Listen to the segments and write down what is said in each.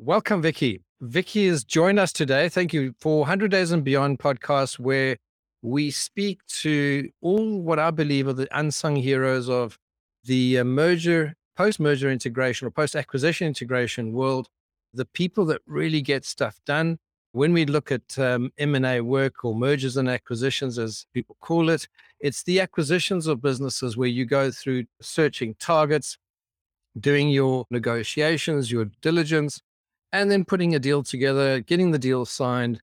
Welcome, Vicky. Vicky has joined us today. Thank you for 100 Days and Beyond podcast, where we speak to all what I believe are the unsung heroes of the uh, merger, post merger integration or post acquisition integration world, the people that really get stuff done. When we look at um, M&A work or mergers and acquisitions, as people call it, it's the acquisitions of businesses where you go through searching targets, doing your negotiations, your diligence, and then putting a deal together, getting the deal signed,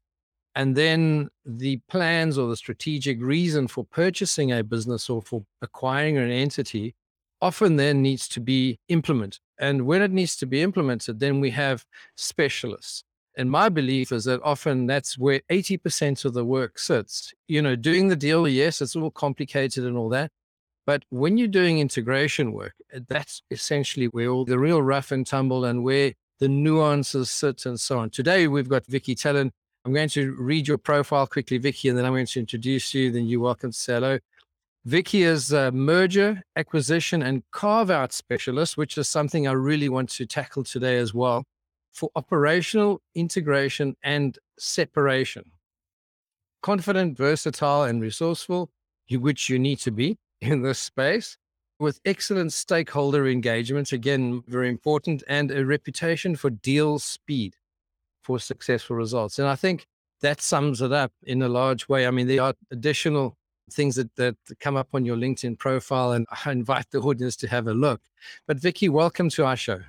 and then the plans or the strategic reason for purchasing a business or for acquiring an entity often then needs to be implemented. And when it needs to be implemented, then we have specialists. And my belief is that often that's where 80% of the work sits. You know, doing the deal, yes, it's all complicated and all that. But when you're doing integration work, that's essentially where all the real rough and tumble and where the nuances sit and so on. Today, we've got Vicky Tallon. I'm going to read your profile quickly, Vicky, and then I'm going to introduce you. Then you're welcome to say hello. Vicky is a merger, acquisition, and carve out specialist, which is something I really want to tackle today as well for operational integration and separation. Confident, versatile, and resourceful, which you need to be in this space with excellent stakeholder engagement, again, very important, and a reputation for deal speed for successful results. And I think that sums it up in a large way. I mean, there are additional things that, that come up on your LinkedIn profile, and I invite the audience to have a look. But Vicky, welcome to our show.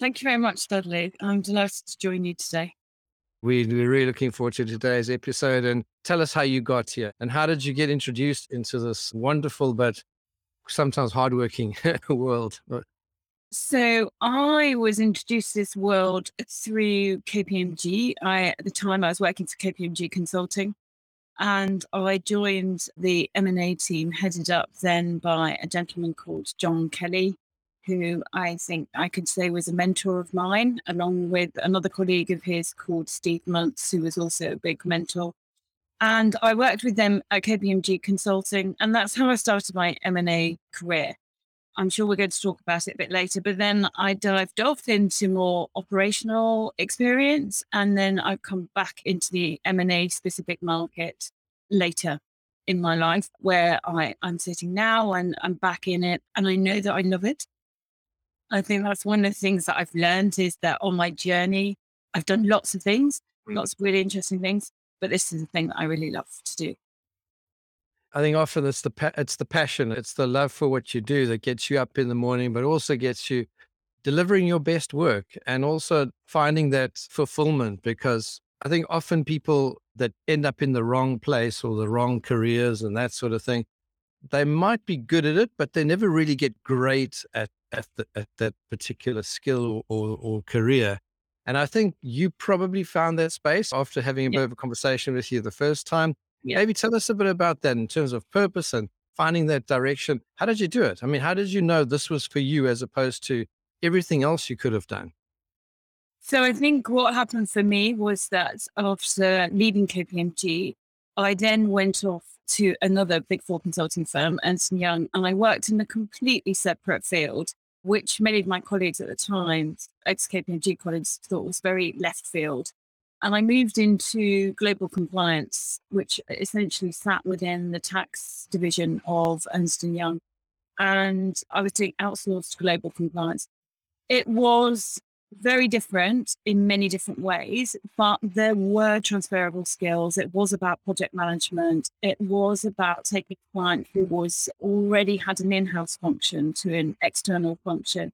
Thank you very much, Dudley. I'm delighted to join you today. We're really looking forward to today's episode and tell us how you got here and how did you get introduced into this wonderful but sometimes hardworking world. So I was introduced to this world through KPMG. I at the time I was working for KPMG Consulting, and I joined the M and A team headed up then by a gentleman called John Kelly, who I think I could say was a mentor of mine, along with another colleague of his called Steve Muntz, who was also a big mentor and I worked with them at KPMG Consulting, and that's how I started my M&A career. I'm sure we're going to talk about it a bit later, but then I dived off into more operational experience, and then I've come back into the M&A specific market later in my life where I, I'm sitting now and I'm back in it, and I know that I love it. I think that's one of the things that I've learned is that on my journey, I've done lots of things, mm. lots of really interesting things, but this is the thing that I really love to do. I think often it's the pa- it's the passion, it's the love for what you do that gets you up in the morning, but also gets you delivering your best work and also finding that fulfillment. Because I think often people that end up in the wrong place or the wrong careers and that sort of thing, they might be good at it, but they never really get great at at, the, at that particular skill or, or career. And I think you probably found that space after having a bit of a conversation with you the first time. Yeah. Maybe tell us a bit about that in terms of purpose and finding that direction. How did you do it? I mean, how did you know this was for you as opposed to everything else you could have done? So I think what happened for me was that after leaving KPMG, I then went off to another big four consulting firm, Ernst Young, and I worked in a completely separate field which many of my colleagues at the time, ex KPMG colleagues, thought was very left field. And I moved into global compliance, which essentially sat within the tax division of Ernst Young. And I was doing outsourced global compliance. It was very different in many different ways, but there were transferable skills. It was about project management. It was about taking a client who was already had an in-house function to an external function.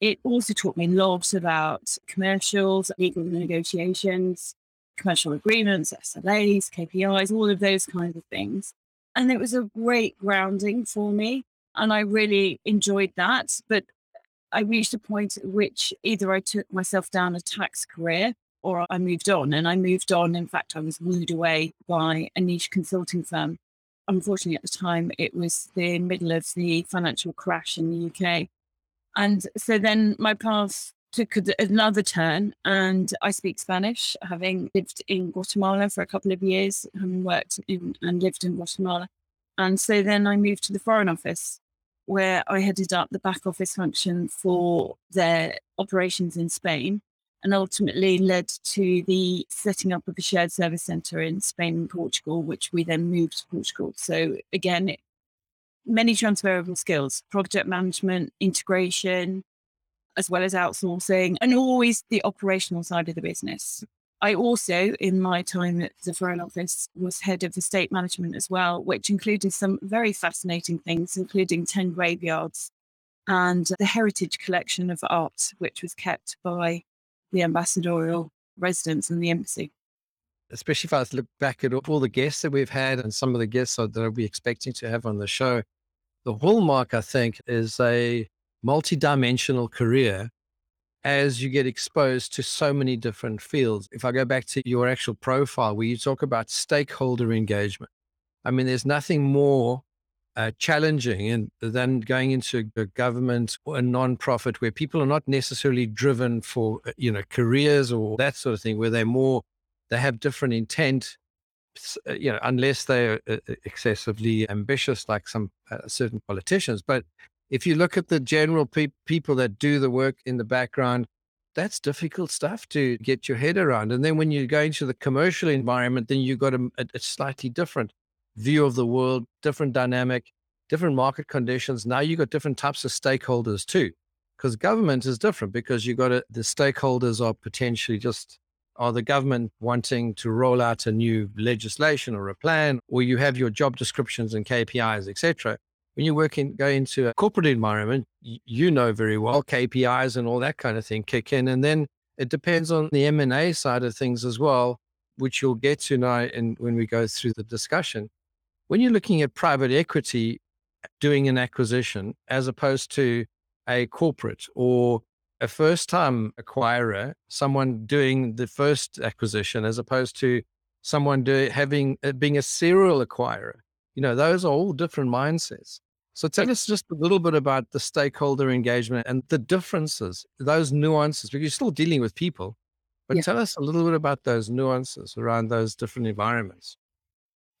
It also taught me lots about commercials, legal negotiations, commercial agreements, SLAs, KPIs, all of those kinds of things. And it was a great grounding for me. And I really enjoyed that. But I reached a point at which either I took myself down a tax career or I moved on. And I moved on. In fact, I was wooed away by a niche consulting firm. Unfortunately, at the time, it was the middle of the financial crash in the UK. And so then my path took another turn and I speak Spanish, having lived in Guatemala for a couple of years and worked in and lived in Guatemala. And so then I moved to the Foreign Office where I headed up the back office function for their operations in Spain. and ultimately led to the setting up of a shared service center in Spain and Portugal, which we then moved to Portugal. So again, many transferable skills, project management, integration, as well as outsourcing, and always the operational side of the business. I also, in my time at the Foreign Office, was head of estate management as well, which included some very fascinating things, including 10 graveyards and the heritage collection of art, which was kept by the ambassadorial residence and the embassy. Especially if I look back at all the guests that we've had and some of the guests that I'll be expecting to have on the show, the hallmark, I think, is a multi-dimensional career as you get exposed to so many different fields. If I go back to your actual profile where you talk about stakeholder engagement, I mean, there's nothing more uh, challenging than going into a government or a non-profit where people are not necessarily driven for uh, you know careers or that sort of thing where they're more they have different intent uh, you know unless they're uh, excessively ambitious like some uh, certain politicians but if you look at the general pe- people that do the work in the background that's difficult stuff to get your head around and then when you go into the commercial environment then you've got a, a slightly different view of the world, different dynamic, different market conditions. Now you've got different types of stakeholders too, because government is different because you've got a, the stakeholders are potentially just are the government wanting to roll out a new legislation or a plan, or you have your job descriptions and KPIs, etc. When you work in, go into a corporate environment, you know very well KPIs and all that kind of thing kick in, and then it depends on the M and A side of things as well, which you'll get to now and when we go through the discussion when you're looking at private equity doing an acquisition as opposed to a corporate or a first time acquirer, someone doing the first acquisition as opposed to someone do, having uh, being a serial acquirer. You know, those are all different mindsets. So tell us just a little bit about the stakeholder engagement and the differences, those nuances, because you're still dealing with people. But yeah. tell us a little bit about those nuances around those different environments.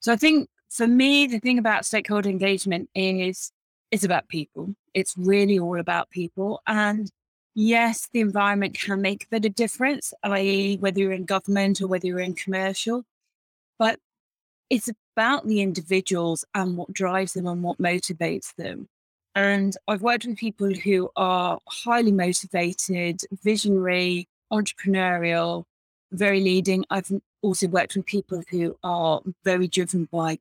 So I think for me, the thing about stakeholder engagement is it's about people. It's really all about people. And yes, the environment can make a bit of difference, i.e., whether you're in government or whether you're in commercial, but it's about the individuals and what drives them and what motivates them. And I've worked with people who are highly motivated, visionary, entrepreneurial, very leading. I've also worked with people who are very driven by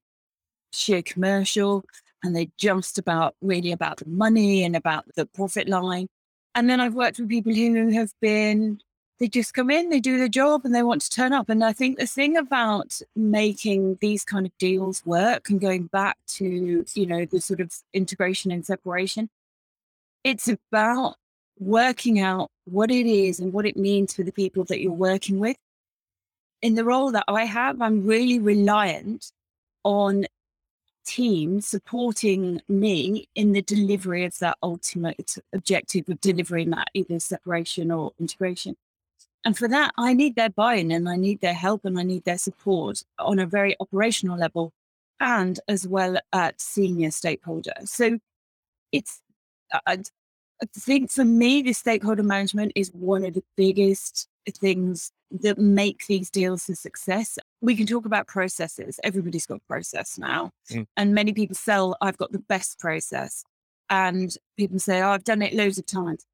sheer commercial and they're just about really about the money and about the profit line. And then I've worked with people who have been, they just come in, they do their job and they want to turn up. And I think the thing about making these kind of deals work and going back to, you know, the sort of integration and separation, it's about working out what it is and what it means for the people that you're working with. In the role that I have, I'm really reliant on teams supporting me in the delivery of that ultimate objective of delivering that either separation or integration. And for that, I need their buy in and I need their help and I need their support on a very operational level and as well at senior stakeholder. So it's, I, I think for me, the stakeholder management is one of the biggest things that make these deals a success. We can talk about processes. Everybody's got process now. Mm. And many people sell, I've got the best process. And people say, oh, I've done it loads of times.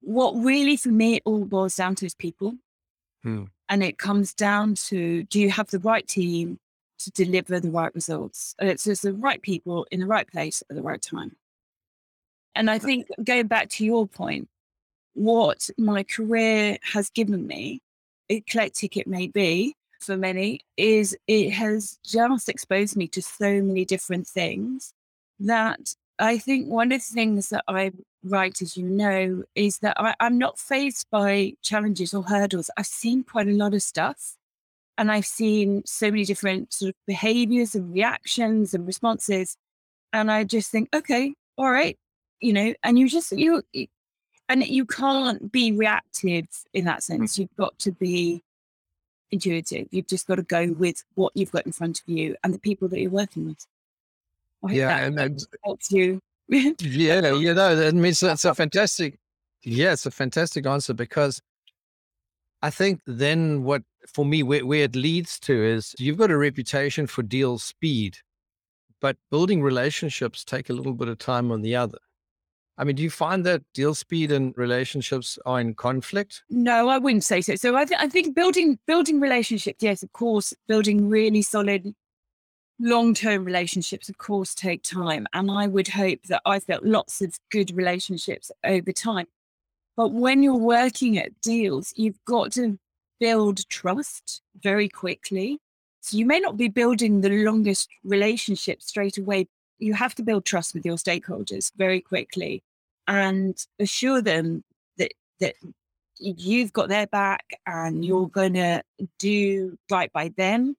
What really, for me, it all boils down to is people. Mm. And it comes down to do you have the right team to deliver the right results? And it's just the right people in the right place at the right time. And I think going back to your point, what my career has given me, eclectic it may be for many, is it has just exposed me to so many different things that I think one of the things that I write, as you know, is that I, am not faced by challenges or hurdles. I've seen quite a lot of stuff and I've seen so many different sort of behaviors and reactions and responses. And I just think, okay, all right, you know, and you just, you, and you can't be reactive in that sense. Mm. You've got to be intuitive. You've just got to go with what you've got in front of you and the people that you're working with. yeah, that and helps you. Yeah, you know, that means that's a fantastic. Yeah, it's a fantastic answer because I think then what for me where, where it leads to is you've got a reputation for deal speed, but building relationships take a little bit of time on the other. I mean, do you find that deal speed and relationships are in conflict? No, I wouldn't say so. So I, th- I think building building relationships, yes, of course, building really solid long term relationships, of course, take time. And I would hope that I've built lots of good relationships over time. But when you're working at deals, you've got to build trust very quickly. So you may not be building the longest relationship straight away. You have to build trust with your stakeholders very quickly and assure them that that you've got their back and you're going to do right by them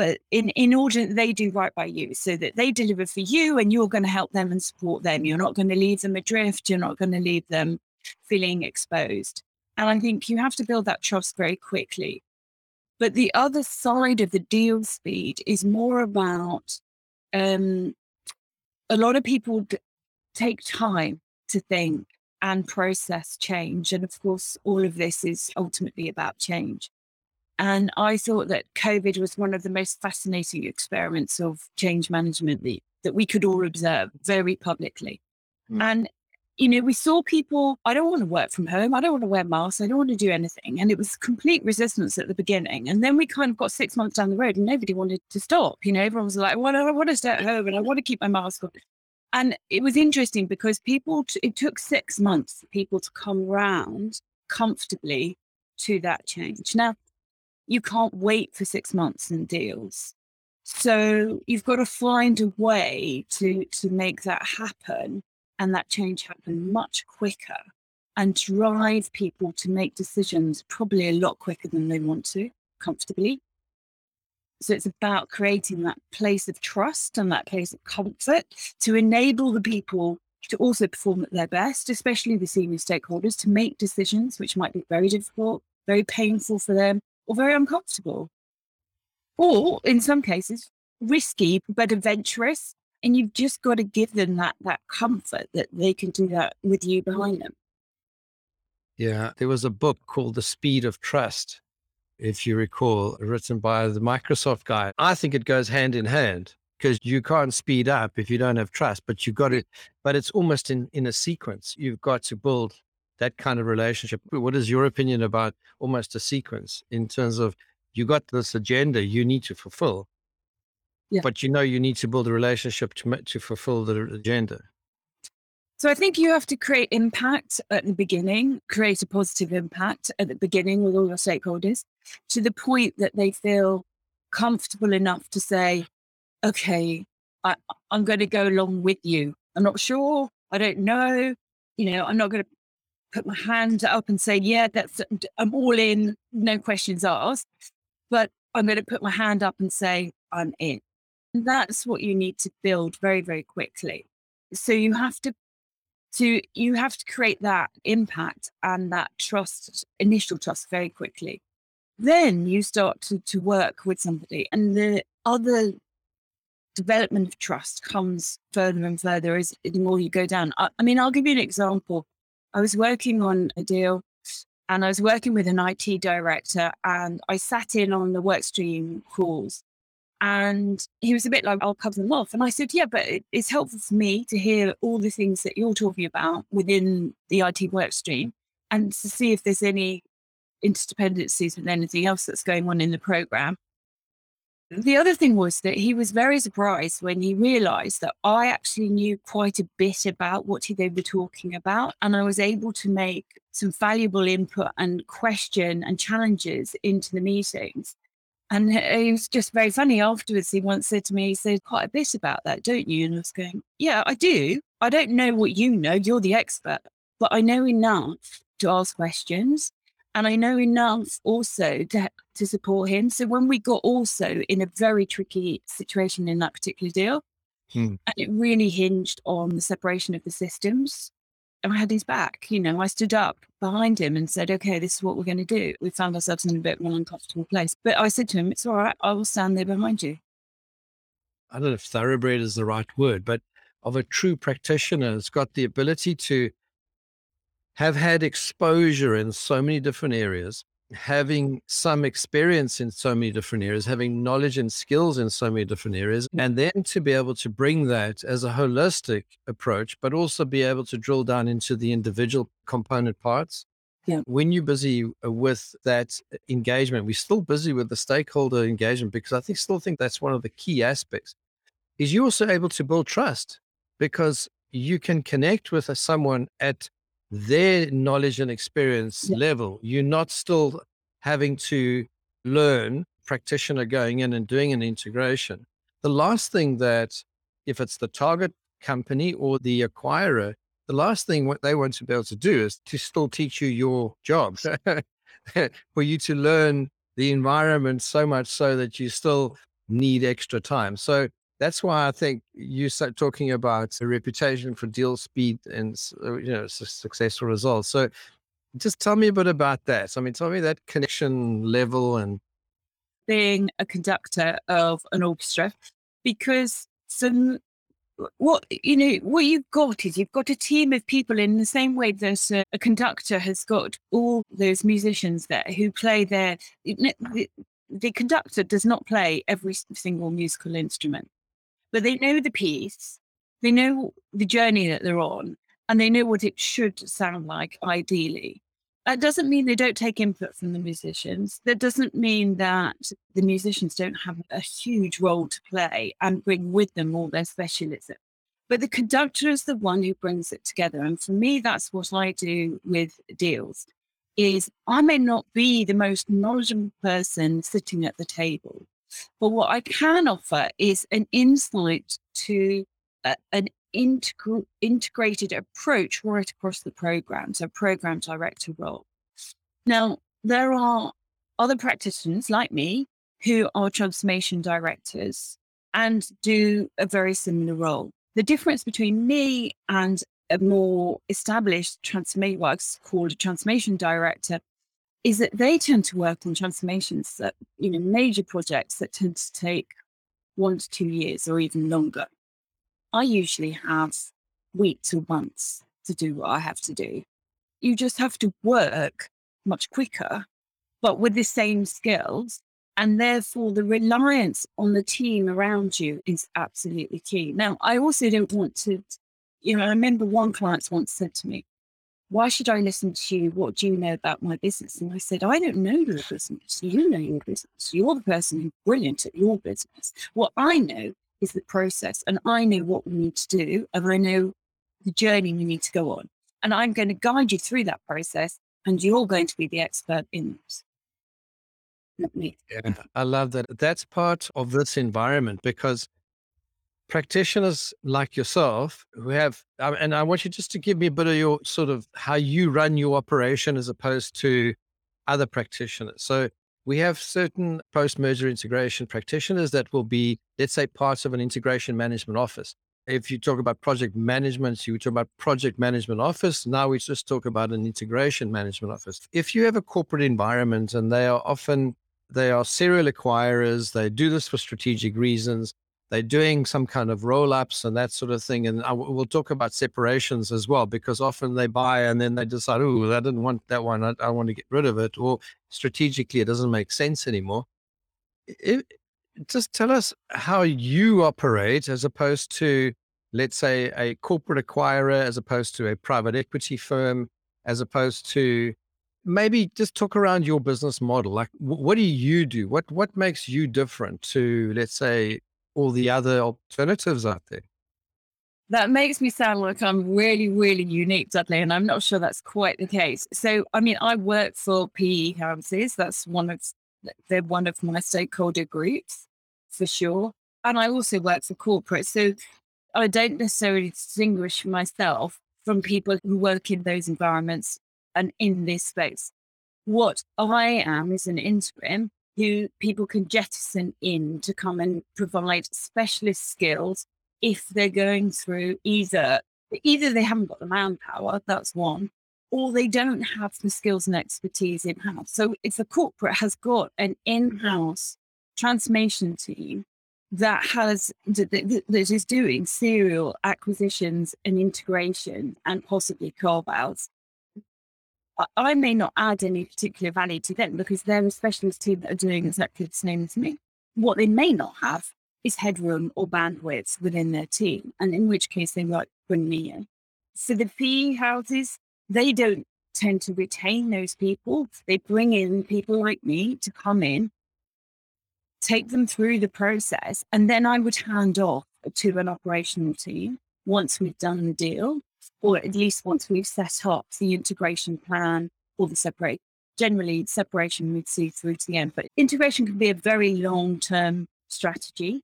but in in order that they do right by you so that they deliver for you and you're going to help them and support them you're not going to leave them adrift you're not going to leave them feeling exposed and i think you have to build that trust very quickly but the other side of the deal speed is more about um, a lot of people d- take time to think and process change. And of course, all of this is ultimately about change. And I thought that COVID was one of the most fascinating experiments of change management that, that we could all observe very publicly. Mm. And, you know, we saw people, I don't want to work from home. I don't want to wear masks. I don't want to do anything. And it was complete resistance at the beginning. And then we kind of got six months down the road and nobody wanted to stop. You know, everyone was like, well, I want to stay at home and I want to keep my mask on. And it was interesting because people, t- it took six months for people to come round comfortably to that change. Now, you can't wait for six months in deals. So you've got to find a way to, to make that happen and that change happen much quicker and drive people to make decisions probably a lot quicker than they want to comfortably. So it's about creating that place of trust and that place of comfort to enable the people to also perform at their best, especially the senior stakeholders, to make decisions which might be very difficult, very painful for them, or very uncomfortable. Or in some cases, risky but adventurous. And you've just got to give them that that comfort that they can do that with you behind them. Yeah. There was a book called The Speed of Trust if you recall, written by the Microsoft guy. I think it goes hand in hand because you can't speed up if you don't have trust, but you've got it, but it's almost in, in a sequence. You've got to build that kind of relationship. What is your opinion about almost a sequence in terms of you got this agenda you need to fulfill, yeah. but you know you need to build a relationship to, to fulfill the agenda? So I think you have to create impact at the beginning, create a positive impact at the beginning with all your stakeholders to the point that they feel comfortable enough to say, okay, I, am going to go along with you. I'm not sure. I don't know. You know, I'm not going to put my hand up and say, yeah, that's, I'm all in, no questions asked. But I'm going to put my hand up and say, I'm in. And that's what you need to build very, very quickly. So you have to to, you have to create that impact and that trust, initial trust very quickly. Then you start to, to work with somebody and the other development of trust comes further and further as the more you go down. I, I mean, I'll give you an example. I was working on a deal and I was working with an IT director and I sat in on the workstream calls and he was a bit like, I'll cover them off. And I said, Yeah, but it's helpful for me to hear all the things that you're talking about within the IT work stream and to see if there's any interdependencies with anything else that's going on in the program. The other thing was that he was very surprised when he realized that I actually knew quite a bit about what they were talking about. And I was able to make some valuable input and question and challenges into the meetings and it was just very funny afterwards. He once said to me, he said, quite a bit about that, don't you? And I was going, yeah, I do. I don't know what you know. You're the expert, but I know enough to ask questions. And I know enough also to, to support him. So when we got also in a very tricky situation in that particular deal, hmm. and it really hinged on the separation of the systems And I had his back. You know, I stood up behind him and said, okay, this is what we're going to do. We found ourselves in a bit of an uncomfortable place. But I said to him, it's all right. I will stand there behind you. I don't know if thoroughbred is the right word, but of a true practitioner has got the ability to have had exposure in so many different areas having some experience in so many different areas, having knowledge and skills in so many different areas, and then to be able to bring that as a holistic approach, but also be able to drill down into the individual component parts. Yeah. When you're busy uh, with that engagement, we're still busy with the stakeholder engagement because I think still think that's one of the key aspects. Is you're also able to build trust because you can connect with a, someone at their knowledge and experience Yeah. level. You're not still having to learn practitioner going in and doing an integration. The last thing that, if it's the target company or the acquirer, the last thing what they want to be able to do is to still teach you your job for you to learn the environment so much so that you still need extra time. So that's why I think you start talking about a reputation for deal speed and uh, you know successful results. So just tell me a bit about that. I mean, tell me that connection level and being a conductor of an orchestra because some what you know what you've got is you've got a team of people in the same way that a, a conductor has got all those musicians there who play their the, the conductor does not play every single musical instrument but they know the piece they know the journey that they're on and they know what it should sound like ideally that doesn't mean they don't take input from the musicians. That doesn't mean that the musicians don't have a huge role to play and bring with them all their specialism. But the conductor is the one who brings it together. And for me, that's what I do with deals is I may not be the most knowledgeable person sitting at the table, but what I can offer is an insight to a, an integr- integrated approach right across the program, so program director role. Now, there are other practitioners like me who are transformation directors and do a very similar role. The difference between me and a more established transformation works called a transformation director is that they tend to work on transformations that, you know, major projects that tend to take one to two years or even longer. I usually have weeks or months to do what I have to do. You just have to work much quicker, but with the same skills. And therefore, the reliance on the team around you is absolutely key. Now, I also don't want to, you know, I remember one client once said to me, Why should I listen to you? What do you know about my business? And I said, I don't know your business. You know your business. You're the person who's brilliant at your business. What I know is the process and I know what we need to do and I know the journey we need to go on. And I'm going to guide you through that process and you're going to be the expert in this. Yeah, I love that. That's part of this environment because practitioners like yourself who have, um, and I want you just to give me a bit of your sort of how you run your operation as opposed to other practitioners. So we have certain post merger integration practitioners that will be, let's say, parts of an integration management office. If you talk about project management, you talk about project management office. Now we just talk about an integration management office. If you have a corporate environment and they are often they are serial acquirers, they do this for strategic reasons. They're doing some kind of roll ups and that sort of thing. And I, we'll talk about separations as well, because often they buy and then they decide, oh, I didn't want that one. I, I want to get rid of it. Or strategically, it doesn't make sense anymore. It, just tell us how you operate as opposed to, let's say, a corporate acquirer, as opposed to a private equity firm, as opposed to maybe just talk around your business model. Like, wh- what do you do? What what makes you different to, let's say, all the other alternatives out there? That makes me sound like I'm really, really unique, Dudley, and I'm not sure that's quite the case. So, I mean, I work for PE houses. That's one of they're one of my stakeholder groups for sure, and I also work for corporate. So, I don't necessarily distinguish myself from people who work in those environments and in this space. What I am is an interim who people can jettison in to come and provide specialist skills if they're going through either either they haven't got the manpower, that's one, or they don't have the skills and expertise in house. So if a corporate has got an in-house transformation team that has that is doing serial acquisitions and integration and possibly carve outs, I, may not add any particular value to them because they're a specialist team that are doing exactly the same as me. What they may not have is headroom or bandwidth within their team, and in which case they might bring me in. So the PE houses, they don't tend to retain those people. They bring in people like me to come in, take them through the process, and then I would hand off to an operational team once we've done the deal, or at least once we've set up the integration plan or the separate. Generally, separation we'd see through to the end, but integration can be a very long term strategy,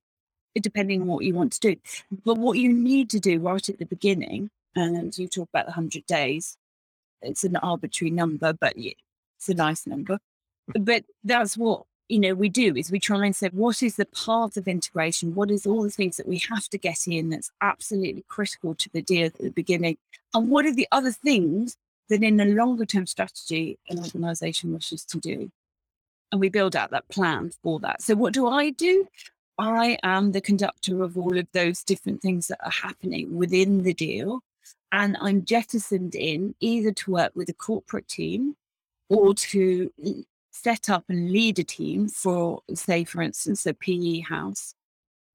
depending on what you want to do. But what you need to do right at the beginning, and you talk about the 100 days, it's an arbitrary number, but it's a nice number. But that's what you know we do is we try and say what is the path of integration? What is all the things that we have to get in that's absolutely critical to the deal at the beginning? And what are the other things that in a longer term strategy an organization wishes to do? And we build out that plan for that. So what do i do? I am the conductor of all of those different things that are happening within the deal. And i'm jettisoned in either to work with a corporate team or to set up and lead a team for, say, for instance, a PE house.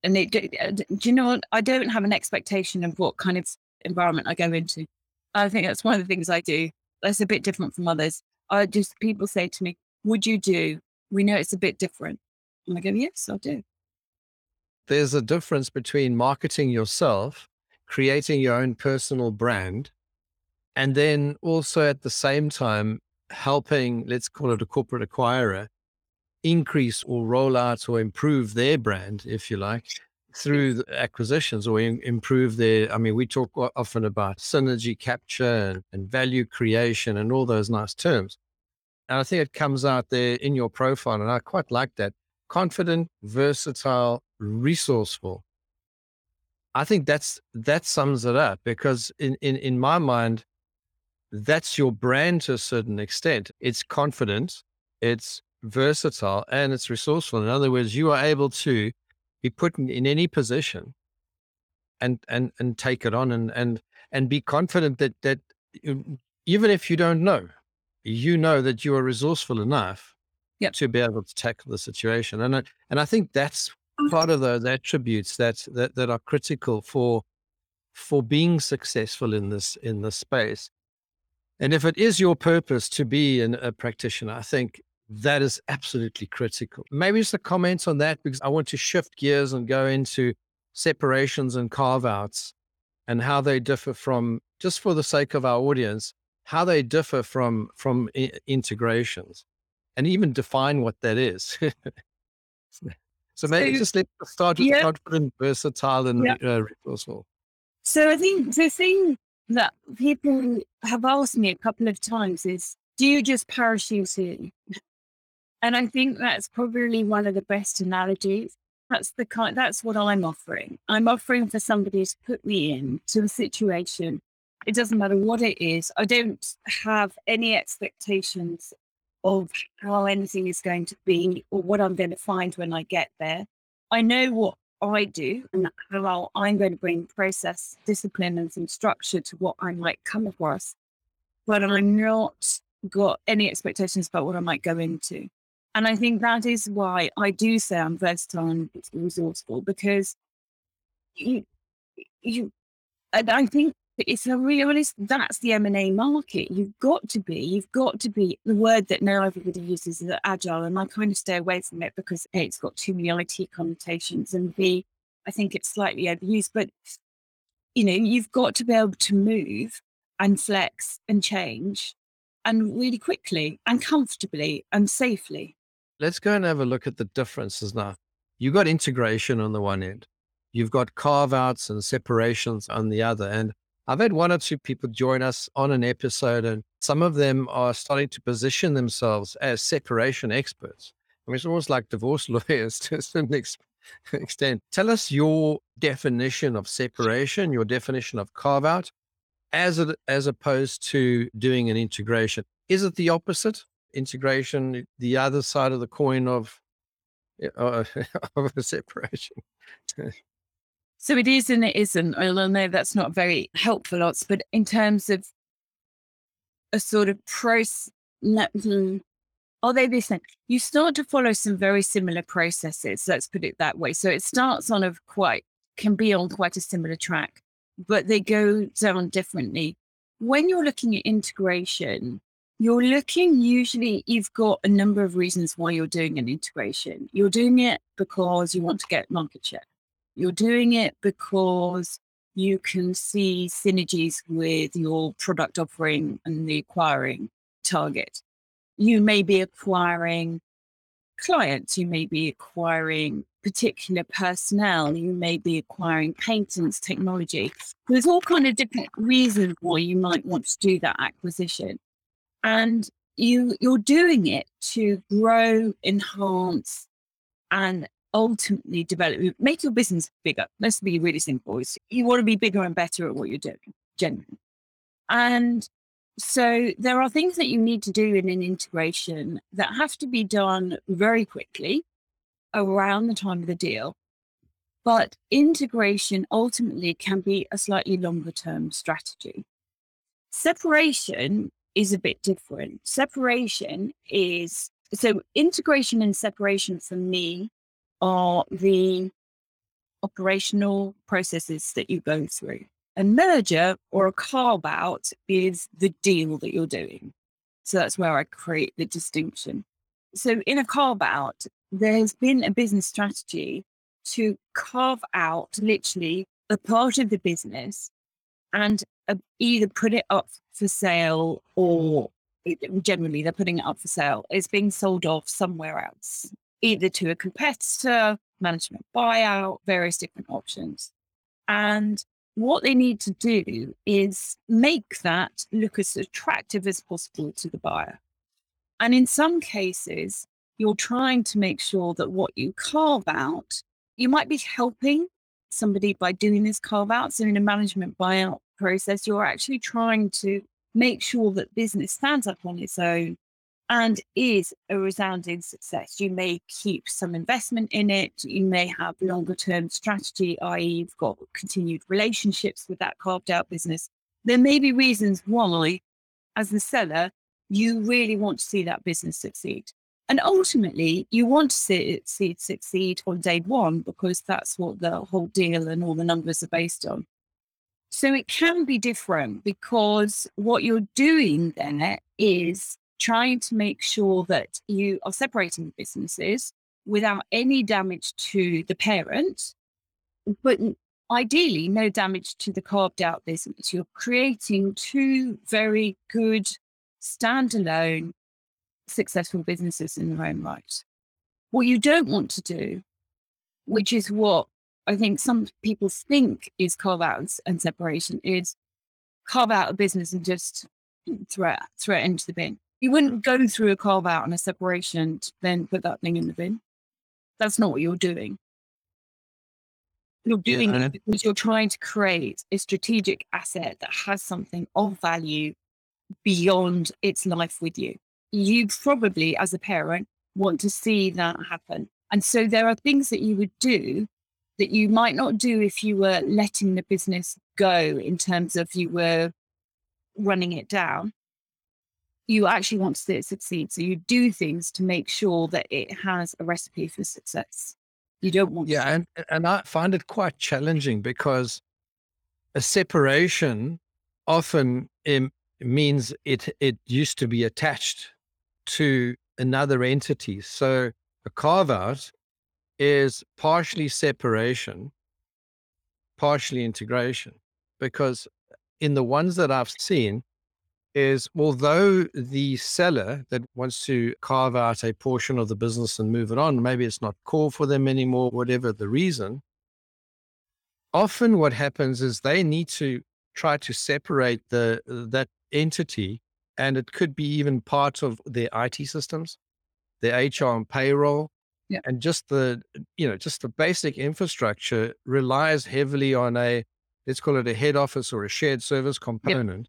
And do, uh, do you know what? I don't have an expectation of what kind of environment I go into. I think that's one of the things I do. That's a bit different from others. I just, people say to me, Would you do? We know it's a bit different. And I go, Yes, I'll do. There's a difference between marketing yourself, creating your own personal brand, and then also at the same time helping, let's call it a corporate acquirer, increase or roll out or improve their brand, if you like, through acquisitions or in, improve their. I mean, we talk often about synergy capture and, and value creation and all those nice terms. And I think it comes out there in your profile, and I quite like that. Confident, versatile, resourceful. I think that's that sums it up because in in in my mind, that's your brand to a certain extent. It's confident, it's versatile, and it's resourceful. In other words, you are able to be put in, in any position and and and take it on and and and be confident that that um, even if you don't know, you know that you are resourceful enough yep. to be able to tackle the situation. And I, and I think that's part of those attributes that that that are critical for for being successful in this in this space. And if it is your purpose to be an, a practitioner, I think that is absolutely critical. Maybe just a comment on that because I want to shift gears and go into separations and carve outs and how they differ from, just for the sake of our audience, how they differ from from I- integrations and even define what that is. so maybe so, just let's start with yeah. confident, versatile, and yeah. uh, resourceful. So I think the thing that people have asked me a couple of times is, do you just parachute in? And I think that's probably one of the best analogies. That's the kind that's what I'm offering. I'm offering for somebody to put me in to a situation. It doesn't matter what it is. I don't have any expectations of how anything is going to be or what I'm going to find when I get there. I know what I do and how I'm going to bring process, discipline, and some structure to what I might come across. But I'm not got any expectations about what I might go into. And I think that is why I do say I'm versatile and resourceful because you, you, and I think it's a realist. That's the M and A market. You've got to be. You've got to be. The word that now everybody uses is agile, and I kind of stay away from it because a, it's got too many IT connotations, and b, I think it's slightly overused. But you know, you've got to be able to move and flex and change, and really quickly and comfortably and safely. Let's go and have a look at the differences now. You've got integration on the one end. You've got carve outs and separations on the other. And I've had one or two people join us on an episode, and some of them are starting to position themselves as separation experts. I mean, it's almost like divorce lawyers to certain extent. Tell us your definition of separation, your definition of carve out, as as opposed to doing an integration. Is it the opposite? Integration, the other side of the coin of uh, of a separation. So it is and it isn't. I know that's not very helpful, lots, but in terms of, a sort of process. Hmm, are they the same? You start to follow some very similar processes. Let's put it that way. So it starts on a quite can be on quite a similar track, but they go down differently. When you're looking at integration, you're looking usually, you've got a number of reasons why you're doing an integration. You're doing it because you want to get market share, you're doing it because you can see synergies with your product offering and the acquiring target. You may be acquiring clients, you may be acquiring particular personnel, you may be acquiring patents, technology. There's all kind of different reasons why you might want to do that acquisition. And you you're doing it to grow, enhance, and ultimately develop make your business bigger. Let's be really simple. you want to be bigger and better at what you're doing, generally. And so there are things that you need to do in an integration that have to be done very quickly around the time of the deal. But integration ultimately can be a slightly longer term strategy. Separation is a bit different. Separation is so integration and separation for me are the operational processes that you go through. A merger or a carve out is the deal that you're doing. So that's where I create the distinction. So in a carve out, there's been a business strategy to carve out literally a part of the business and uh, either put it up for sale or generally they're putting it up for sale. It's being sold off somewhere else, either to a competitor, management buyout, various different options. And what they need to do is make that look as attractive as possible to the buyer. And in some cases, you're trying to make sure that what you carve out, you might be helping somebody by doing this carve out. So in a management buyout process, you're actually trying to make sure that business stands up on its own and is a resounding success. You may keep some investment in it. You may have longer term strategy, i.e., you've got continued relationships with that carved out business. There may be reasons why, as the seller, you really want to see that business succeed. And ultimately, you want to see it, see succeed on day one because that's what the whole deal and all the numbers are based on. So it can be different because what you're doing there is trying to make sure that you are separating the businesses without any damage to the parent, but ideally no damage to the carved out business. You're creating two very good standalone successful businesses in their own right. What you don't want to do, which is what I think some people think is carve outs and separation, is carve out a business and just throw it, throw it into the bin. You wouldn't mm. go through a carve out and a separation to then put that thing in the bin. That's not what you're doing. You're doing yeah, it because you're trying to create a strategic asset that has something of value beyond its life with you you probably, as a parent, want to see that happen. And so there are things that you would do that you might not do if you were letting the business go in terms of you were running it down. You actually want to see it succeed. So you do things to make sure that it has a recipe for success. You don't want Yeah, and, and I find it quite challenging because a separation often um, means it it used to be attached to another entity. So a carve out is partially separation, partially integration, because in the ones that I've seen, is although the seller that wants to carve out a portion of the business and move it on, maybe it's not core for them anymore, whatever the reason. Often what happens is they need to try to separate the that entity and it could be even part of their IT systems, their HR and payroll. Yeah. And just the, you know, just the basic infrastructure relies heavily on a, let's call it a head office or a shared service component.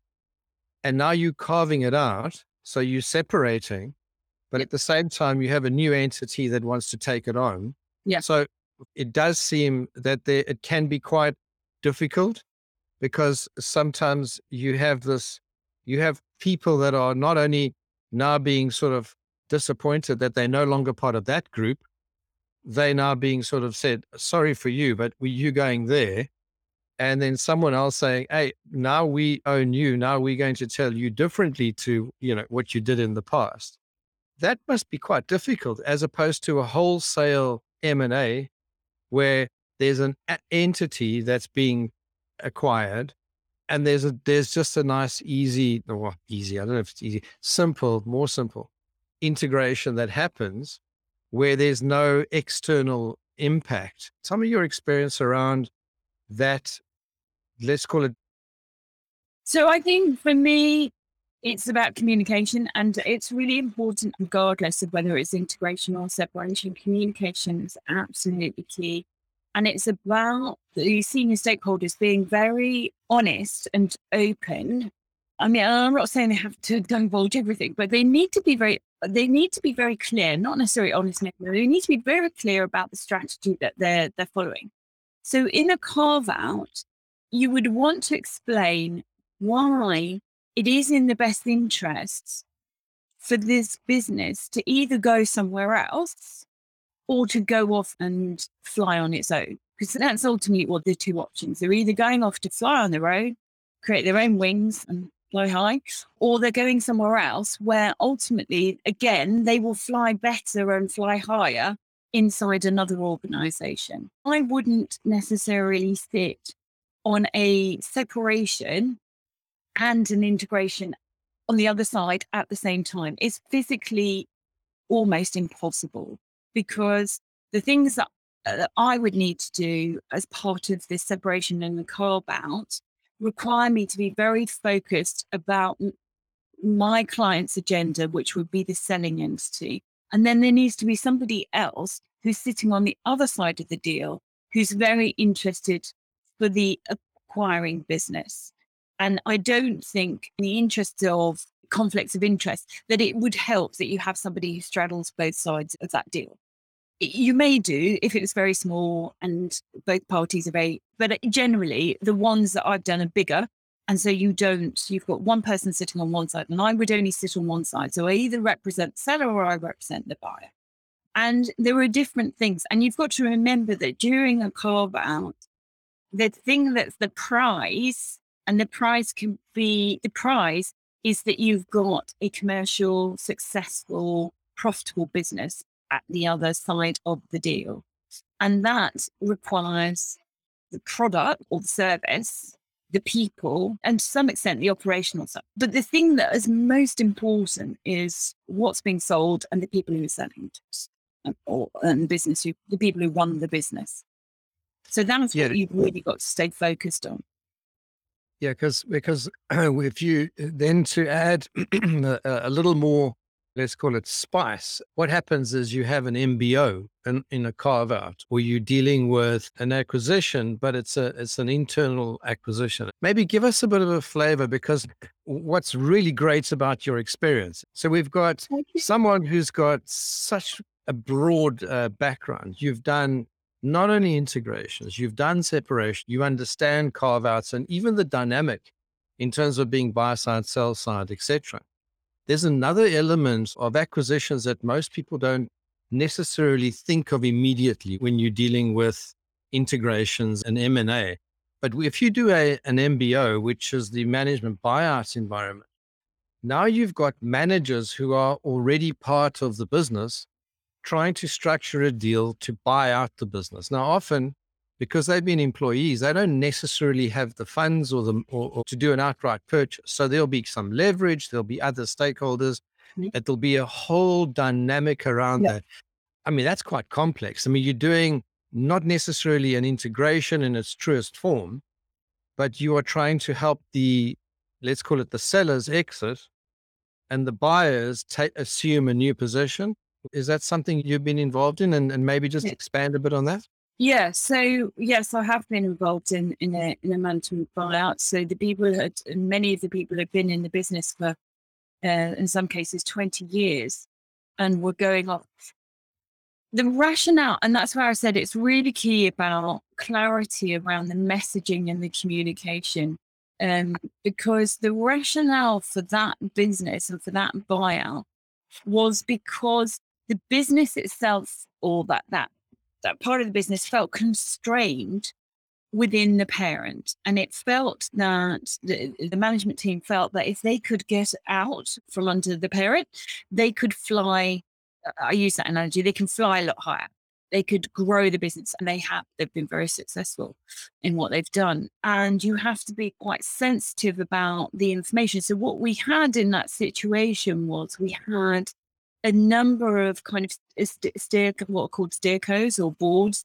And now you're carving it out. So you're separating, but at the same time, you have a new entity that wants to take it on. Yeah. So it does seem that there, it can be quite difficult because sometimes you have this You have people that are not only now being sort of disappointed that they're no longer part of that group, they now being sort of said, sorry for you, but were you going there? And then someone else saying, hey, now we own you. Now we're going to tell you differently to, you know, what you did in the past. That must be quite difficult as opposed to a wholesale M&A where there's an entity that's being acquired and there's a there's just a nice easy or easy i don't know if it's easy simple more simple integration that happens where there's no external impact some of your experience around that let's call it so i think for me it's about communication and it's really important regardless of whether it's integration or separation communication is absolutely key and it's about the senior stakeholders being very honest and open. I mean, I'm not saying they have to divulge everything, but they need to be very they need to be very clear, not necessarily honest, they need to be very clear about the strategy that they're they're following. So in a carve out, you would want to explain why it is in the best interests for this business to either go somewhere else or to go off and fly on its own. Because that's ultimately what the two options. They're either going off to fly on their own, create their own wings and fly high, or they're going somewhere else where ultimately, again, they will fly better and fly higher inside another organization. I wouldn't necessarily sit on a separation and an integration on the other side at the same time. is physically almost impossible because the things that, uh, that I would need to do as part of this separation and the carve out require me to be very focused about my client's agenda, which would be the selling entity. And then there needs to be somebody else who's sitting on the other side of the deal who's very interested for the acquiring business. And I don't think, in the interest of conflicts of interest, that it would help that you have somebody who straddles both sides of that deal you may do if it's very small and both parties are very, but uh, generally the ones that I've done are bigger. And so you don't, you've got one person sitting on one side, and I would only sit on one side. So I either represent the seller or I represent the buyer. And there are different things. And you've got to remember that during a carve out, the thing that's the prize, and the prize can be the prize is that you've got a commercial, successful, profitable business at the other side of the deal. And that requires the product or the service, the people, and to some extent the operational stuff. But the thing that is most important is what's being sold and the people who are selling it, and, or and business who, the people who run the business. So that's yeah. what you've really got to stay focused on. Yeah, because because if you then to add a, a little more let's call it spice. What happens is you have an MBO in, in a carve out where you're dealing with an acquisition, but it's a it's an internal acquisition. Maybe give us a bit of a flavor because what's really great about your experience. So we've got someone who's got such a broad uh, background. You've done not only integrations, you've done separation, you understand carve outs and even the dynamic in terms of being buy side, sell side, etc there's another element of acquisitions that most people don't necessarily think of immediately when you're dealing with integrations and M&A. But if you do a, an MBO, which is the management buyout environment, now you've got managers who are already part of the business trying to structure a deal to buy out the business. Now, often because they've been employees, they don't necessarily have the funds or the or, or to do an outright purchase. So there'll be some leverage, there'll be other stakeholders, mm-hmm. there'll be a whole dynamic around yeah. that. I mean, that's quite complex. I mean, you're doing not necessarily an integration in its truest form, but you are trying to help the, let's call it the sellers exit and the buyers take, assume a new position. Is that something you've been involved in? And, and maybe just yeah. expand a bit on that? Yeah, so yes, I have been involved in in a in a management buyout. So the people had many of the people have been in the business for uh, in some cases 20 years and were going off. The rationale, and that's where I said it's really key about clarity around the messaging and the communication. Um, because the rationale for that business and for that buyout was because the business itself or that that that part of the business felt constrained within the parent. And it felt that the, the management team felt that if they could get out from under the parent they could fly i use that analogy they can fly a lot higher. They could grow the business and they have they've been very successful in what they've done. And you have to be quite sensitive about the information. So what we had in that situation was we had a number of kind of steer what are called steercos or boards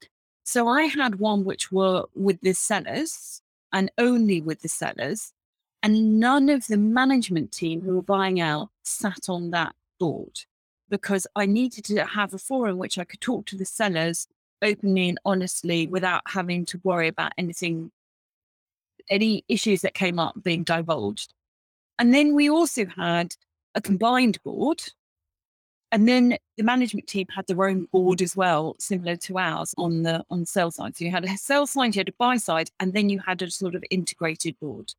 so I had one which were with the sellers and only with the sellers, and none of the management team who were buying out sat on that board because I needed to have a forum which I could talk to the sellers openly and honestly without having to worry about anything, any issues that came up being divulged. And then we also had a combined board and then the management team had their own board as well, similar to ours on the on sell side. So you had a sell side, you had a buy side, and then you had a sort of integrated board.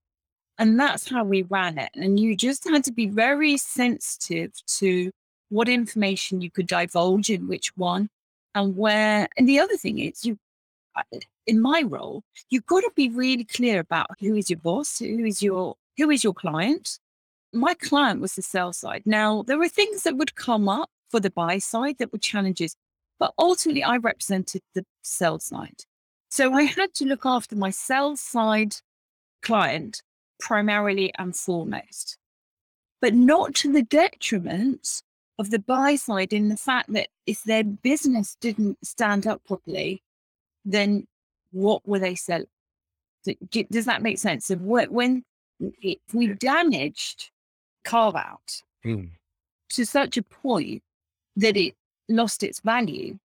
And that's how we ran it. And you just had to be very sensitive to what information you could divulge in which one and where. And the other thing is you in my role, you've got to be really clear about who is your boss, who is your who is your client, my client was the sell side. Now, there were things that would come up for the buy side that were challenges, but ultimately I represented the sell side. So I had to look after my sell side client primarily and foremost, but not to the detriment of the buy side in the fact that if their business didn't stand up properly, then what were they selling? Does that make sense? So when if we damaged carve out mm. to such a point that it lost its value,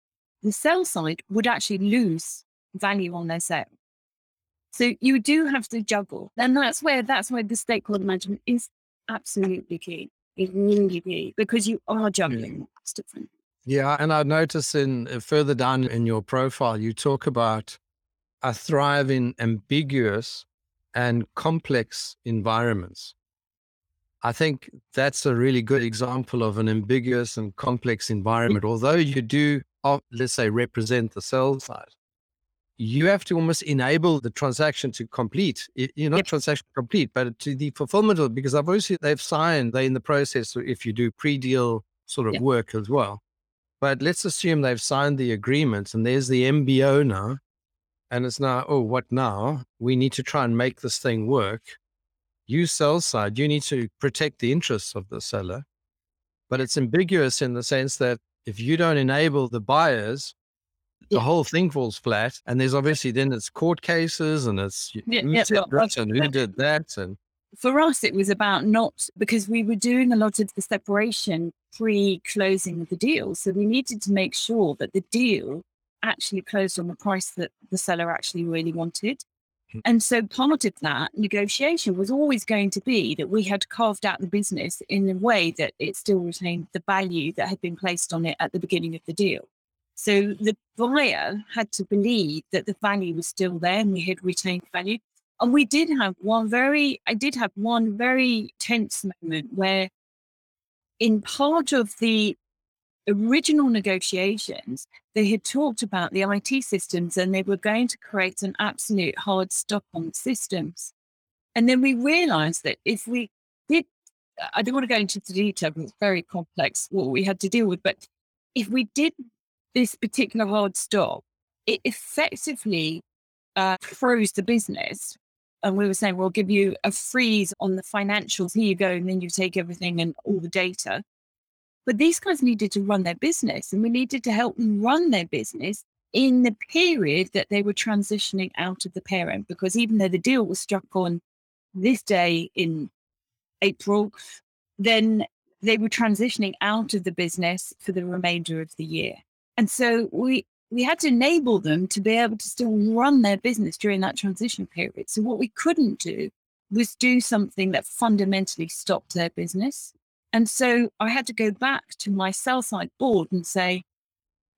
the sell side would actually lose value on their sale. So you do have to juggle. And that's where that's where the stakeholder management is absolutely key. It's really key because you are juggling. Yeah. It's different. Yeah, and I notice in uh, further down in your profile, you talk about a thrive in ambiguous and complex environments. I think that's a really good example of an ambiguous and complex mm. environment. Although you do, uh, let's say, represent the sell side, you have to almost enable the transaction to complete. You're not yep. transaction complete, but to the fulfillment of it, because obviously they've signed, they're in the process. If you do pre-deal sort of yep. work as well, but let's assume they've signed the agreement and there's the MBO now, and it's now, oh, what now? We need to try and make this thing work you sell side, you need to protect the interests of the seller. But it's ambiguous in the sense that if you don't enable the buyers, the whole thing falls flat. And there's obviously then it's court cases and it's yeah, who yeah, did well, uh, and who did that. And for us, it was about not because we were doing a lot of the separation pre closing of the deal. So we needed to make sure that the deal actually closed on the price that the seller actually really wanted. Mm. And so part of that negotiation was always going to be that we had carved out the business in a way that it still retained the value that had been placed on it at the beginning of the deal. So the buyer had to believe that the value was still there and we had retained value. And we did have one very, I did have one very tense moment where in part of the original negotiations, they had talked about the IT systems and they were going to create an absolute hard stop on systems. And then we realized that if we did, I don't want to go into the detail because it's very complex what we had to deal with, but if we did this particular hard stop, it effectively uh, froze the business. And we were saying, we'll give you a freeze on the financials. Here you go. And then you take everything and all the data. But these guys needed to run their business, and we needed to help them run their business in the period that they were transitioning out of the parent. Because even though the deal was struck on this day in April, then they were transitioning out of the business for the remainder of the year. And so we we had to enable them to be able to still run their business during that transition period. So what we couldn't do was do something that fundamentally stopped their business. And so I had to go back to my sell side board and say,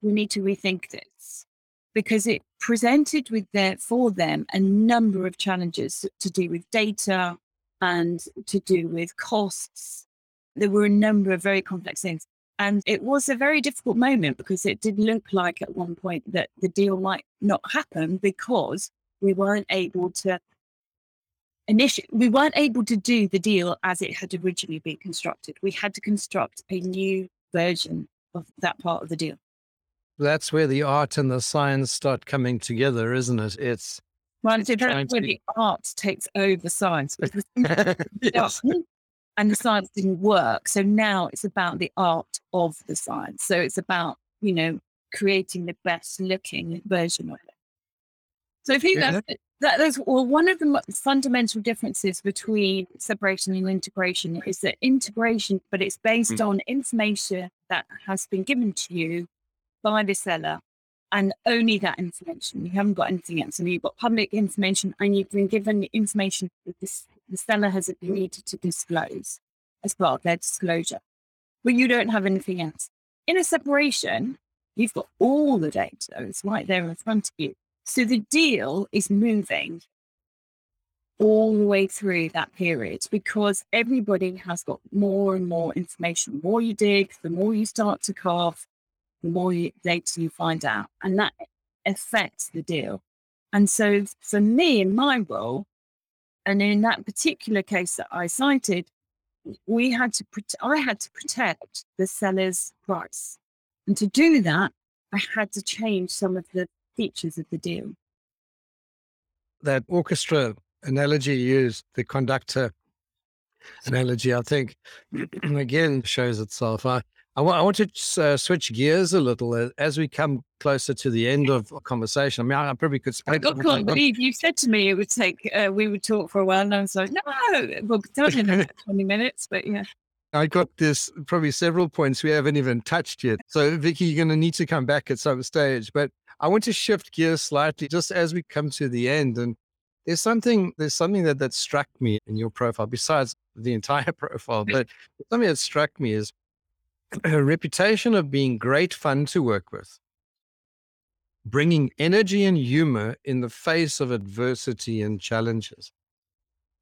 we need to rethink this because it presented with their for them a number of challenges to do with data and to do with costs. There were a number of very complex things. And it was a very difficult moment because it did look like at one point that the deal might not happen because we weren't able to initially we weren't able to do the deal as it had originally been constructed. We had to construct a new version of that part of the deal. That's where the art and the science start coming together, isn't it? It's well, it's that's where the art takes over science. yes and the science didn't work. So now it's about the art of the science. So it's about, you know, creating the best looking version of it. So I think yeah. that's, that, that's well, one of the fundamental differences between separation and integration is that integration, but it's based mm. on information that has been given to you by the seller and only that information. You haven't got anything else. And you've got public information and you've been given the information that this the seller has agreed to disclose as part of their disclosure, but you don't have anything else. In a separation, you've got all the data, it's right there in front of you. So the deal is moving all the way through that period because everybody has got more and more information. The more you dig, the more you start to carve, the more you, data you find out, and that affects the deal. And so for me, in my role, and in that particular case that I cited, we had to, I had to protect the seller's price. And to do that, I had to change some of the features of the deal. That orchestra analogy used, the conductor analogy, I think, again shows itself. I, I, w- I want to uh, switch gears a little uh, as we come closer to the end of a conversation. I mean, I, I probably could spend. I can't believe you said to me it would take, uh, we would talk for a while. And I was like, no, well, tell in 20 minutes, but yeah. I got this probably several points we haven't even touched yet. So, Vicky, you're going to need to come back at some stage. But I want to shift gears slightly just as we come to the end. And there's something there's something that that struck me in your profile besides the entire profile, but something that struck me is a reputation of being great fun to work with, bringing energy and humor in the face of adversity and challenges.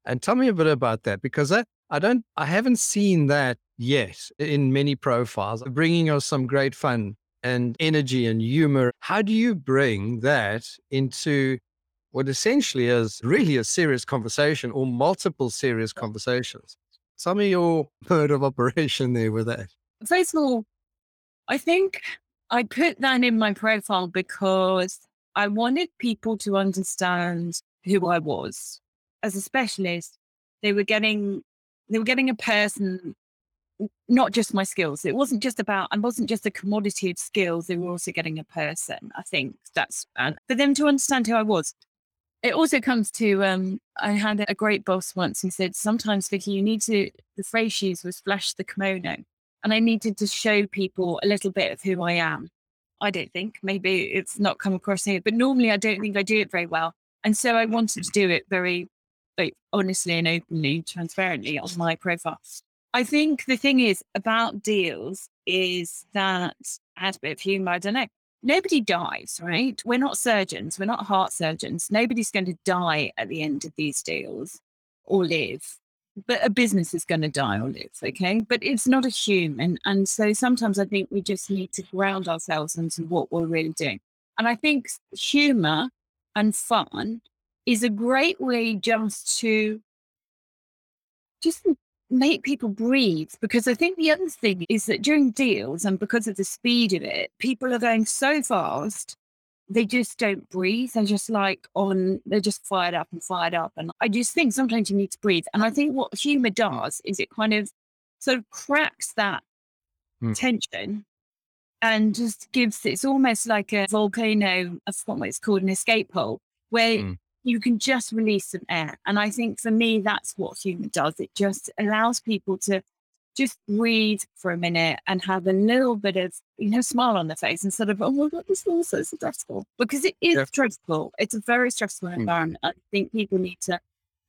And tell me a bit about that because I, I don't, I haven't seen that yet in many profiles, bringing us some great fun and energy and humor. How do you bring that into what essentially is really a serious conversation or multiple serious conversations? Some of your mode of operation there with that first of all, I think I put that in my profile because I wanted people to understand who I was as a specialist. They were getting they were getting a person, not just my skills. It wasn't just about I wasn't just a commodity of skills. They were also getting a person. I think that's and for them to understand who I was. It also comes to um, I had a great boss once who said, sometimes Vicky, you need to the phrase she used was flash the kimono and I needed to show people a little bit of who I am. I don't think maybe it's not come across here, but normally I don't think I do it very well. And so I wanted to do it very like, honestly and openly, transparently on my profile. I think the thing is about deals is that add a bit of humor. I don't know. Nobody dies, right? We're not surgeons. We're not heart surgeons. Nobody's going to die at the end of these deals or live but a business is going to die or live, okay? But it's not a human. And so sometimes I think we just need to ground ourselves into what we're really doing. And I think humor and fun is a great way just to just make people breathe. Because I think the other thing is that during deals and because of the speed of it, people are going so fast they just don't breathe. They're just like on, they're just fired up and fired up. And I just think sometimes you need to breathe. And I think what humor does is it kind of sort of cracks that mm. tension and just gives it's almost like a volcano, I forgot what it's called, an escape hole, where mm. You can just release some air. And I think for me, that's what humor does. It just allows people to just breathe for a minute and have a little bit of, you know, smile on their face instead of, oh my God, this is so stressful. Because it is yeah. stressful. It's a very stressful mm. environment. I think people need to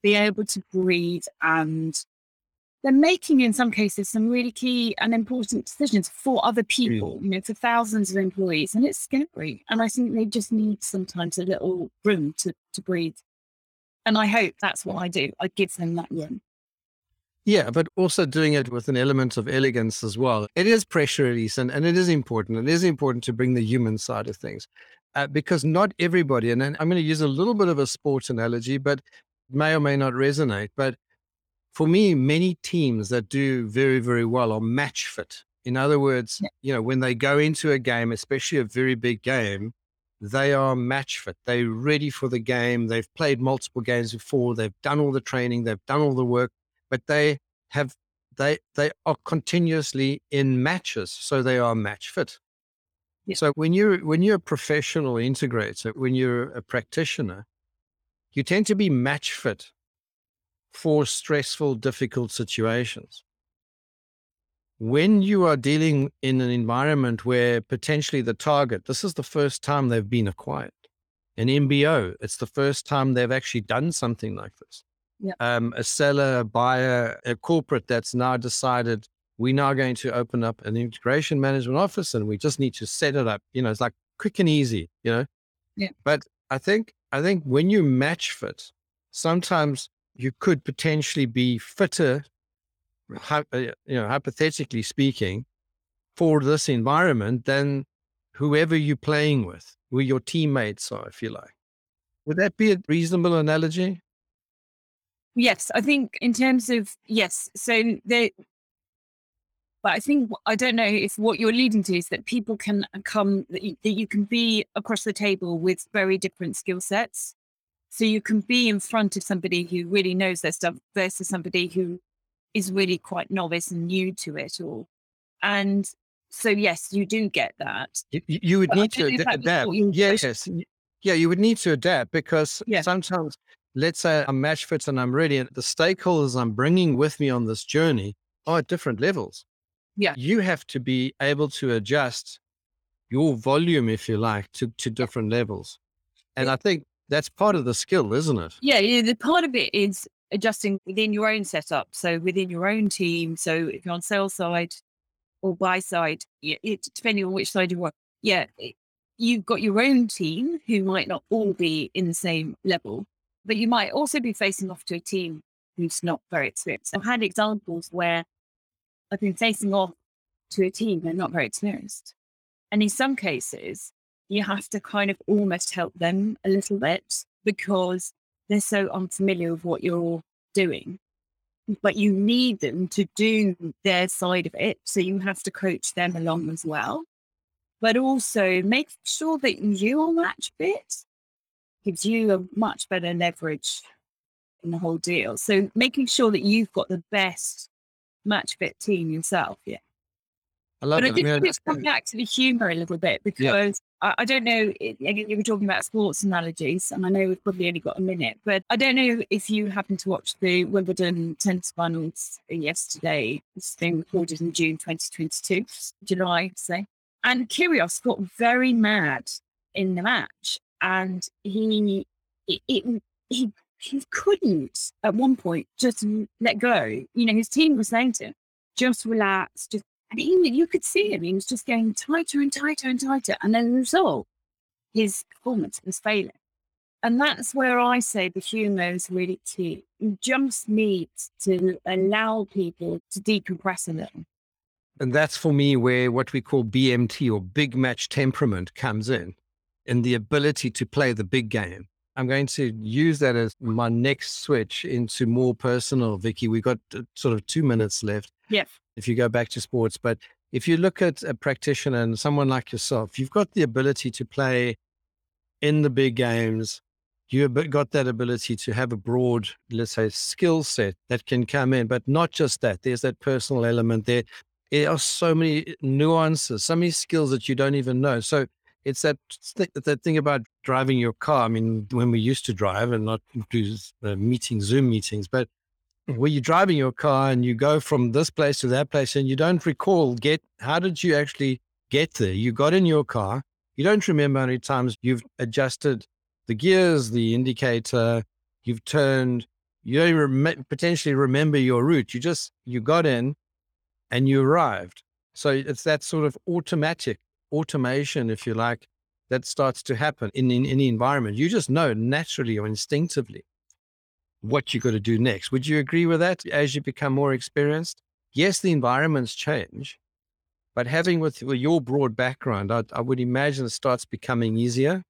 be able to breathe and they're making in some cases some really key and important decisions for other people, you know, for thousands of employees. And it's scary. And I think they just need sometimes a little room to, to breathe. And I hope that's what I do. I give them that room. Yeah, but also doing it with an element of elegance as well. It is pressure release and, and it is important. It is important to bring the human side of things uh, because not everybody, and I'm going to use a little bit of a sports analogy, but may or may not resonate. But for me, many teams that do very, very well are match fit. In other words, yeah. you know, when they go into a game, especially a very big game, they are match fit. They're ready for the game. They've played multiple games before. They've done all the training. They've done all the work but they have they they are continuously in matches, so they are match fit. Yeah. So when you're when you're a professional integrator, when you're a practitioner, you tend to be match fit for stressful, difficult situations. When you are dealing in an environment where potentially the target, this is the first time they've been acquired, an MBO, it's the first time they've actually done something like this yeah. um, a seller, a buyer, a corporate that's now decided we're now going to open up an integration management office and we just need to set it up. You know, it's like quick and easy, you know? Yeah. But I think, I think when you match fit, sometimes you could potentially be fitter, uh, you know, hypothetically speaking, for this environment than whoever you're playing with, who your teammates are, if you like. Would that be a reasonable analogy? Yes, I think in terms of yes, so they. But I think I don't know if what you're leading to is that people can come that you, that you can be across the table with very different skill sets. So you can be in front of somebody who really knows their stuff versus somebody who is really quite novice and new to it all. And so yes, you do get that. You, you would but need to adapt. Yes, yeah, you would need to adapt because yeah. sometimes let's say I'm match fit and I'm ready, and the stakeholders I'm bringing with me on this journey are at different levels. Yeah. You have to be able to adjust your volume, if you like, to, to different levels. And yeah. I think that's part of the skill, isn't it? Yeah. The part of it is adjusting within your own setup. So within your own team. So if you're on sales side or buy side, it, depending on which side you work, yeah, you've got your own team who might not all be in the same level but you might also be facing off to a team who's not very experienced. I've had examples where I've been facing off to a team are not very experienced. And in some cases, you have to kind of almost help them a little bit because they're so unfamiliar with what you're doing. But you need them to do their side of it. So you have to coach them along as well. But also make sure that you are match fit gives you a much better leverage in the whole deal. So making sure that you've got the best match fit team yourself. Yeah. I love but it. I did just come back to the humor a little bit because. I, I, don't know. Again, you were talking about sports analogies, and I know we've probably only got a minute, but I don't know if you happened to watch the Wimbledon tennis finals yesterday. This thing recorded in June 2022, July, say. And Kyrgios got very mad in the match and he it, it, he he couldn't at one point just let go. You know, his team was saying to him, just relax, just and he you could see him, he was just getting tighter and tighter and tighter. And then the result, his performance was failing. And that's where I say the humor is really key. You just need to allow people to decompress a little. And that's for me where what we call BMT or big match temperament comes in in the ability to play the big game. I'm going to use that as my next switch into more personal, Vicky. We've got uh, sort of two minutes left. Yeah. If you go back to sports, but if you look at a practitioner and someone like yourself, you've got the ability to play in the big games. You've got that ability to have a broad, let's say, skill set that can come in, but not just that. There's that personal element there. There are so many nuances, so many skills that you don't even know. So it's that that thing about driving your car. I mean, when we used to drive and not do uh, meetings, Zoom meetings, but when you're driving your car and you go from this place to that place and you don't recall get how did you actually get there? You got in your car. You don't remember how many times you've adjusted the gears, the indicator, you've turned, You don't rem- potentially remember your route. You just, you got in and you arrived. So it's that sort of automatic automation, if you like, that starts to happen in, in any environment. You just know naturally or instinctively what you've got to do next. Would you agree with that as you become more experienced? Yes, the environments change, but having with, with your broad background, I, I would imagine it starts becoming easier.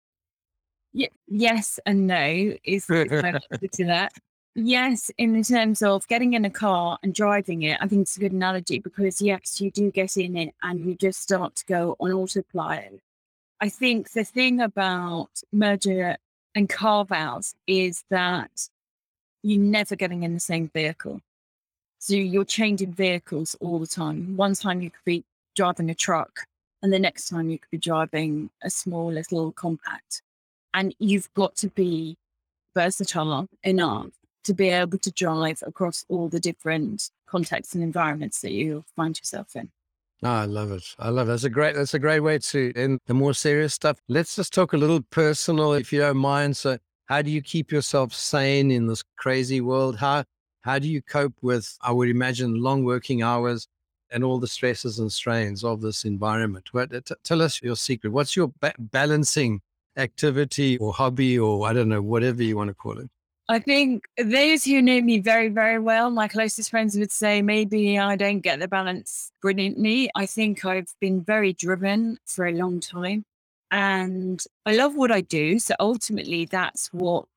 Yeah, yes and no is to that. Yes, in terms of getting in a car and driving it, I think it's a good analogy because yes, you do get in it and you just start to go on autopilot. I think the thing about merger and carve outs is that you're never getting in the same vehicle. So you're changing vehicles all the time. One time you could be driving a truck, and the next time you could be driving a small little compact. And you've got to be versatile enough to be able to drive across all the different contexts and environments that you find yourself in. Oh, I love it. I love it. That's a great. That's a great way to end the more serious stuff. Let's just talk a little personal, if you don't mind. So, how do you keep yourself sane in this crazy world? How how do you cope with? I would imagine long working hours and all the stresses and strains of this environment. What, uh, t- tell us your secret. What's your ba- balancing activity or hobby or I don't know whatever you want to call it? I think those who know me very, very well, my closest friends would say maybe I don't get the balance brilliantly. I think I've been very driven for a long time and I love what I do. So ultimately, that's what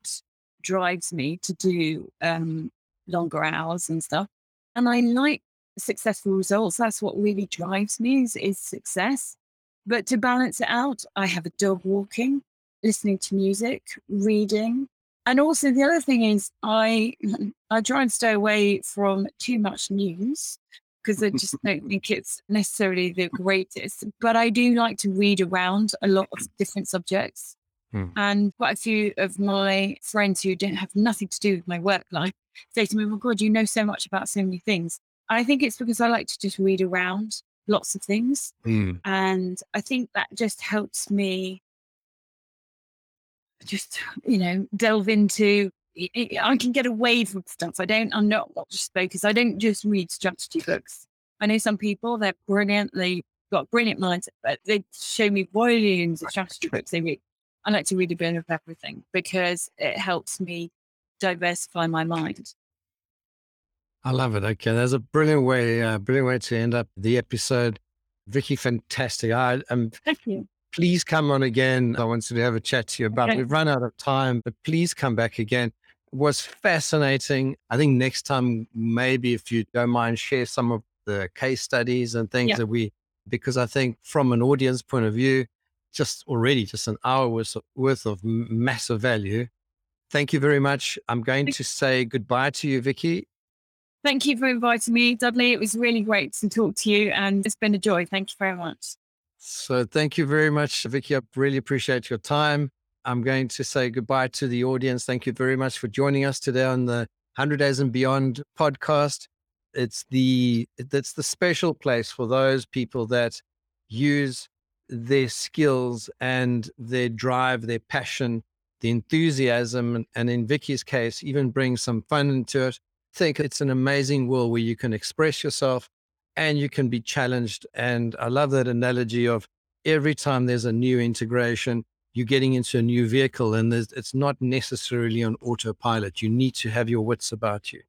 drives me to do um, longer hours and stuff. And I like successful results. That's what really drives me is, is success. But to balance it out, I have a dog walking, listening to music, reading, and also the other thing is I I try and stay away from too much news because I just don't think it's necessarily the greatest. But I do like to read around a lot of different subjects. Hmm. And quite a few of my friends who don't have nothing to do with my work life say to me, my God, you know so much about so many things. I think it's because I like to just read around lots of things. Hmm. And I think that just helps me just you know delve into I can get away from stuff. I don't. I'm not just focused. I don't just read strategy books. I know some people. They're brilliant. They got brilliant minds, but they show me volumes of strategy books they read. I like to read a bit of everything because it helps me diversify my mind. I love it. Okay, there's a brilliant way, uh, brilliant way to end up the episode. Vicky, fantastic. I am. Thank you please come on again. I wanted to have a chat to you about. Okay. We've run out of time, but please come back again. Was fascinating. I think next time, maybe if you don't mind, share some of the case studies and things yeah. that we, because I think from an audience point of view, just already just an hour worth of, worth of massive value. Thank you very much. I'm going to say goodbye to you, Vicky. Thank you for inviting me, Dudley. It was really great to talk to you and it's been a joy. Thank you very much. So thank you very much, Vicky. I really appreciate your time. I'm going to say goodbye to the audience. Thank you very much for joining us today on the 100 Days and Beyond podcast. It's the it's the special place for those people that use their skills and their drive, their passion, the enthusiasm, and in Vicky's case, even bring some fun into it. I think it's an amazing world where you can express yourself and you can be challenged. And I love that analogy of every time there's a new integration, you're getting into a new vehicle and it's not necessarily on autopilot. You need to have your wits about you.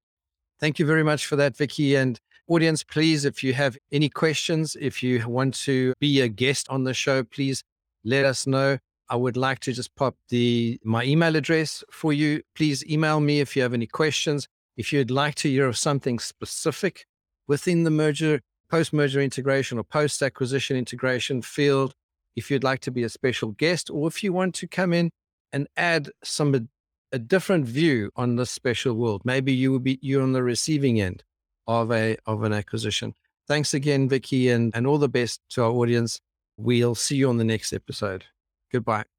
Thank you very much for that, Vicky. And audience, please, if you have any questions, if you want to be a guest on the show, please let us know. I would like to just pop the my email address for you. Please email me if you have any questions. If you'd like to hear of something specific within the merger, post merger integration or post acquisition integration field, if you'd like to be a special guest, or if you want to come in and add some a different view on this special world. Maybe you will be you're on the receiving end of a of an acquisition. Thanks again, Vicky, and, and all the best to our audience. We'll see you on the next episode. Goodbye.